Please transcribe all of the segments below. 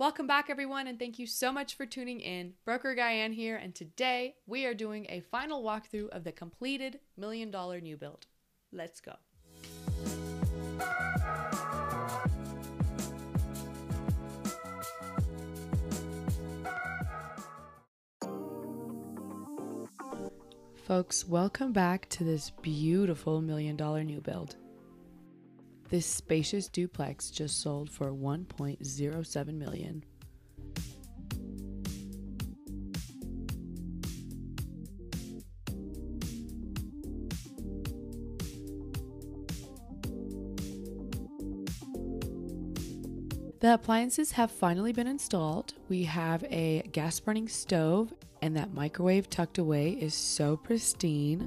Welcome back, everyone, and thank you so much for tuning in. Broker Guyan here, and today we are doing a final walkthrough of the completed million dollar new build. Let's go. Folks, welcome back to this beautiful million dollar new build. This spacious duplex just sold for 1.07 million. The appliances have finally been installed. We have a gas burning stove, and that microwave tucked away is so pristine.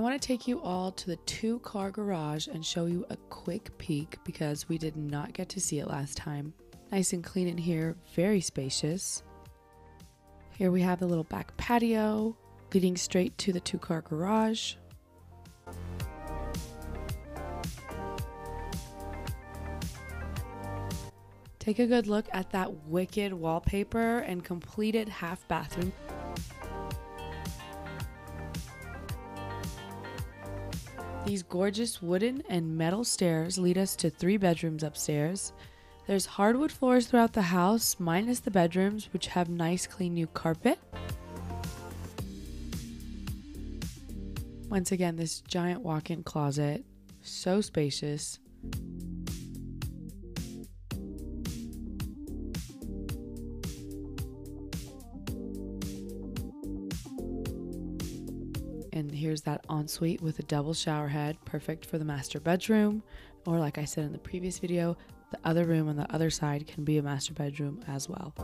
I want to take you all to the two car garage and show you a quick peek because we did not get to see it last time. Nice and clean in here, very spacious. Here we have the little back patio leading straight to the two car garage. Take a good look at that wicked wallpaper and completed half bathroom. These gorgeous wooden and metal stairs lead us to three bedrooms upstairs. There's hardwood floors throughout the house, minus the bedrooms, which have nice clean new carpet. Once again, this giant walk in closet, so spacious. And here's that ensuite with a double shower head, perfect for the master bedroom. Or, like I said in the previous video, the other room on the other side can be a master bedroom as well.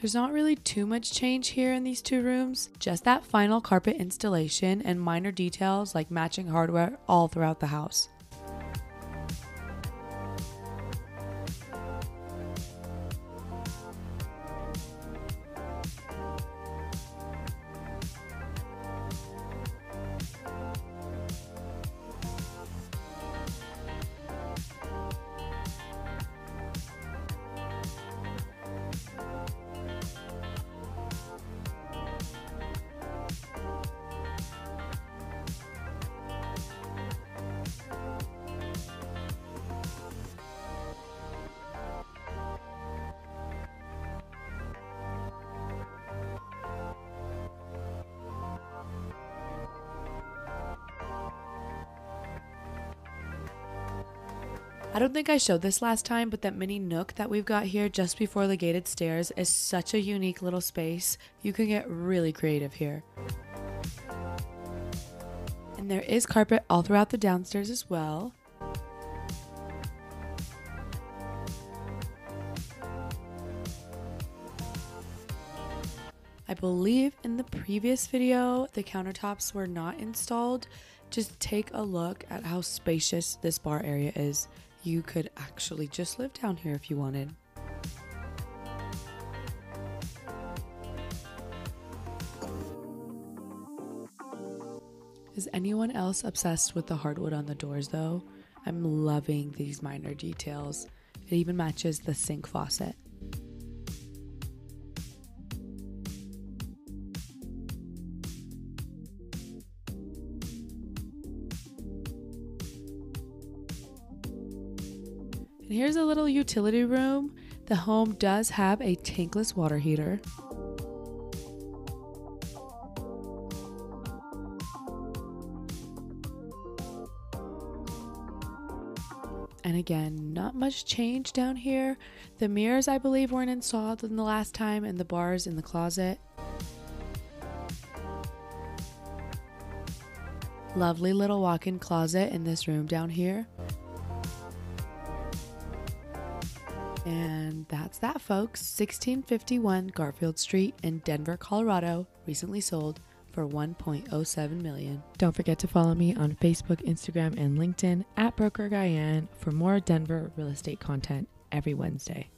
There's not really too much change here in these two rooms, just that final carpet installation and minor details like matching hardware all throughout the house. I don't think I showed this last time, but that mini nook that we've got here just before the gated stairs is such a unique little space. You can get really creative here. And there is carpet all throughout the downstairs as well. I believe in the previous video the countertops were not installed. Just take a look at how spacious this bar area is. You could actually just live down here if you wanted. Is anyone else obsessed with the hardwood on the doors though? I'm loving these minor details. It even matches the sink faucet. And here's a little utility room. The home does have a tankless water heater. And again, not much change down here. The mirrors, I believe, weren't installed in the last time, and the bars in the closet. Lovely little walk in closet in this room down here. And that's that, folks. 1651 Garfield Street in Denver, Colorado, recently sold for 1.07 million. Don't forget to follow me on Facebook, Instagram, and LinkedIn at Broker Guyan for more Denver real estate content every Wednesday.